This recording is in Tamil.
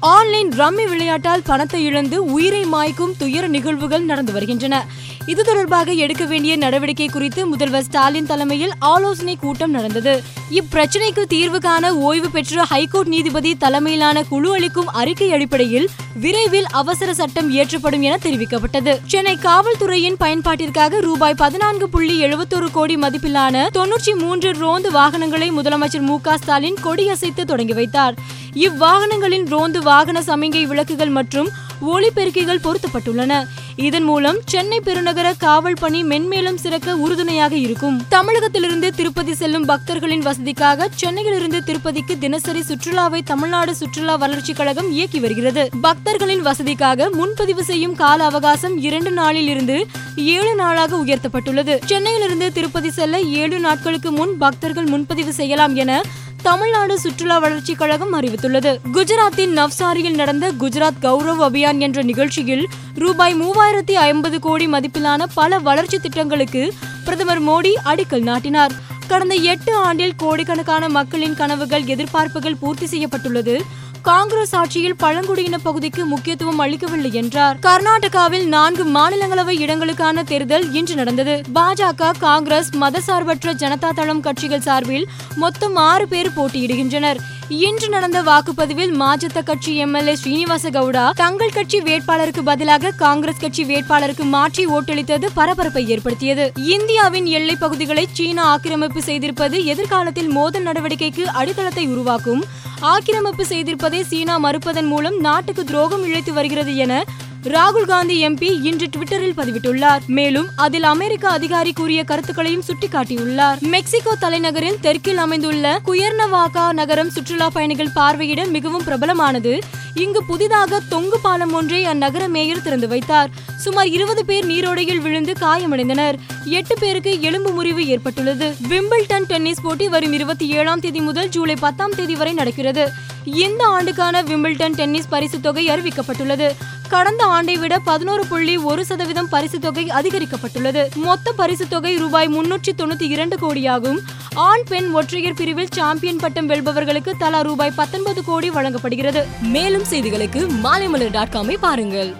ஆன்லைன் ரம்மி விளையாட்டால் பணத்தை இழந்து உயிரை மாய்க்கும் துயர நிகழ்வுகள் நடந்து வருகின்றன. இது தொடர்பாக எடுக்க வேண்டிய நடவடிக்கை குறித்து முதல்வர் ஸ்டாலின் தலைமையில் ஆலோசனை கூட்டம் நடந்தது. இப்பிரச்சனைக்கு தீர்வு காண ஓய்வு பெற்ற ஹைகோர்ட் நீதிபதி தலைமையிலான குழு அளிக்கும் அறிக்கை அடிப்படையில் விரைவில் அவசர சட்டம் இயற்றப்படும் என தெரிவிக்கப்பட்டது. சென்னை காவல்துறையின் பயன்பாட்டிற்காக ரூபாய் பதினான்கு புள்ளி எழுபத்தொரு கோடி மதிப்பிலான தொன்னூற்றி மூன்று ரோந்து வாகனங்களை முதலமைச்சர் மு க ஸ்டாலின் கொடியசைத்து தொடங்கி வைத்தார். இவ்வாகனங்களின் ரோந்து வாகன சமிங்கை விளக்குகள் மற்றும் ஒளிபெருக்கிகள் பொருத்தப்பட்டுள்ளன. இதன் மூலம் சென்னை பெருநகர காவல் பணி மென்மேலும் சிறக்க உறுதுணையாக இருக்கும். தமிழகத்திலிருந்து திருப்பதி செல்லும் பக்தர்களின் வசதிக்காக சென்னையிலிருந்து திருப்பதிக்கு தினசரி சுற்றுலாவை தமிழ்நாடு சுற்றுலா வளர்ச்சி கழகம் இயக்கி வருகிறது. பக்தர்களின் வசதிக்காக முன்பதிவு செய்யும் கால அவகாசம் இரண்டு நாளில் இருந்து ஏழு நாளாக உயர்த்தப்பட்டுள்ளது. சென்னையிலிருந்து திருப்பதி செல்ல ஏழு நாட்களுக்கு முன் பக்தர்கள் முன்பதிவு செய்யலாம் என தமிழ்நாடு சுற்றுலா வளர்ச்சி கழகம் அறிவித்துள்ளது. குஜராத்தின் நவ்சாரியில் நடந்த குஜராத் கௌரவ் அபியான் என்ற நிகழ்ச்சியில் ரூபாய் மூவாயிரத்தி ஐம்பது கோடி மதிப்பிலான பல வளர்ச்சி திட்டங்களுக்கு பிரதமர் மோடி அடிக்கல் நாட்டினார். கடந்த எட்டு ஆண்டில் கோடிக்கணக்கான மக்களின் கனவுகள் எதிர்பார்ப்புகள் பூர்த்தி செய்யப்பட்டுள்ளது. காங்கிரஸ் ஆட்சியில் பழங்குடியின பகுதிக்கு முக்கியத்துவம் அளிக்கவில்லை என்றார். கர்நாடகாவில் நான்கு மாநிலங்களவை இடங்களுக்கான தேர்தல் இன்று நடந்தது. பாஜக காங்கிரஸ் மதசார்பற்ற ஜனதா தளம் கட்சிகள் சார்பில் மொத்தம் ஆறு பேர் போட்டியிடுகின்றனர். இன்று நடந்த வாக்குப்பதிவில் மாஜத்த கட்சி எம்எல்ஏ ஸ்ரீனிவாச கவுடா தங்கள் கட்சி வேட்பாளருக்கு பதிலாக காங்கிரஸ் கட்சி வேட்பாளருக்கு மாற்றி ஓட்டளித்தது பரபரப்பை ஏற்படுத்தியது. இந்தியாவின் எல்லை பகுதிகளை சீனா ஆக்கிரமிப்பு செய்திருப்பது எதிர்காலத்தில் மோதல் நடவடிக்கைக்கு அடித்தளத்தை உருவாக்கும். ஆக்கிரமிப்பு செய்திருப்பதை சீனா மறுப்பதன் மூலம் நாட்டுக்கு துரோகம் இழைத்து வருகிறது என ராகுல் காந்தி எம்பி இன்று ட்விட்டரில் பதிவிட்டுள்ளார். மேலும் அதில் அமெரிக்க அதிகாரி கூறிய கருத்துக்களையும் சுட்டிக்காட்டியுள்ளார். மெக்சிகோ தலைநகரில் தெற்கில் அமைந்துள்ள குயர்னவாகா நகரம் சுற்றுலா பயணிகள் பார்வையிட மிகவும் பிரபலமானது. இங்கு புதிதாக தொங்கு பாலம் ஒன்றை அந்நகர மேயர் திறந்து வைத்தார். சுமார் இருபது பேர் நீரோடையில் விழுந்து காயமடைந்தனர். எட்டு பேருக்கு எலும்பு முறிவு ஏற்பட்டுள்ளது. விம்பிள்டன் டென்னிஸ் போட்டி வரும் இருபத்தி ஏழாம் தேதி முதல் ஜூலை பத்தாம் தேதி வரை நடக்கிறது. இந்த ஆண்டுக்கான விம்பிள்டன் டென்னிஸ் பரிசு தொகை அறிவிக்கப்பட்டுள்ளது. கடந்த ஆண்டை விட பதினோரு புள்ளி ஒரு சதவீதம் பரிசு தொகை அதிகரிக்கப்பட்டுள்ளது. மொத்த பரிசு தொகை ரூபாய் முன்னூற்றி தொண்ணூத்தி இரண்டு கோடியாகும். ஆண் பெண் ஒற்றையர் பிரிவில் சாம்பியன் பட்டம் வெல்பவர்களுக்கு தலா ரூபாய் பத்தொன்பது கோடி வழங்கப்படுகிறது. மேலும் செய்திகளுக்கு மாலைமலர் டாட் காமை பாருங்கள்.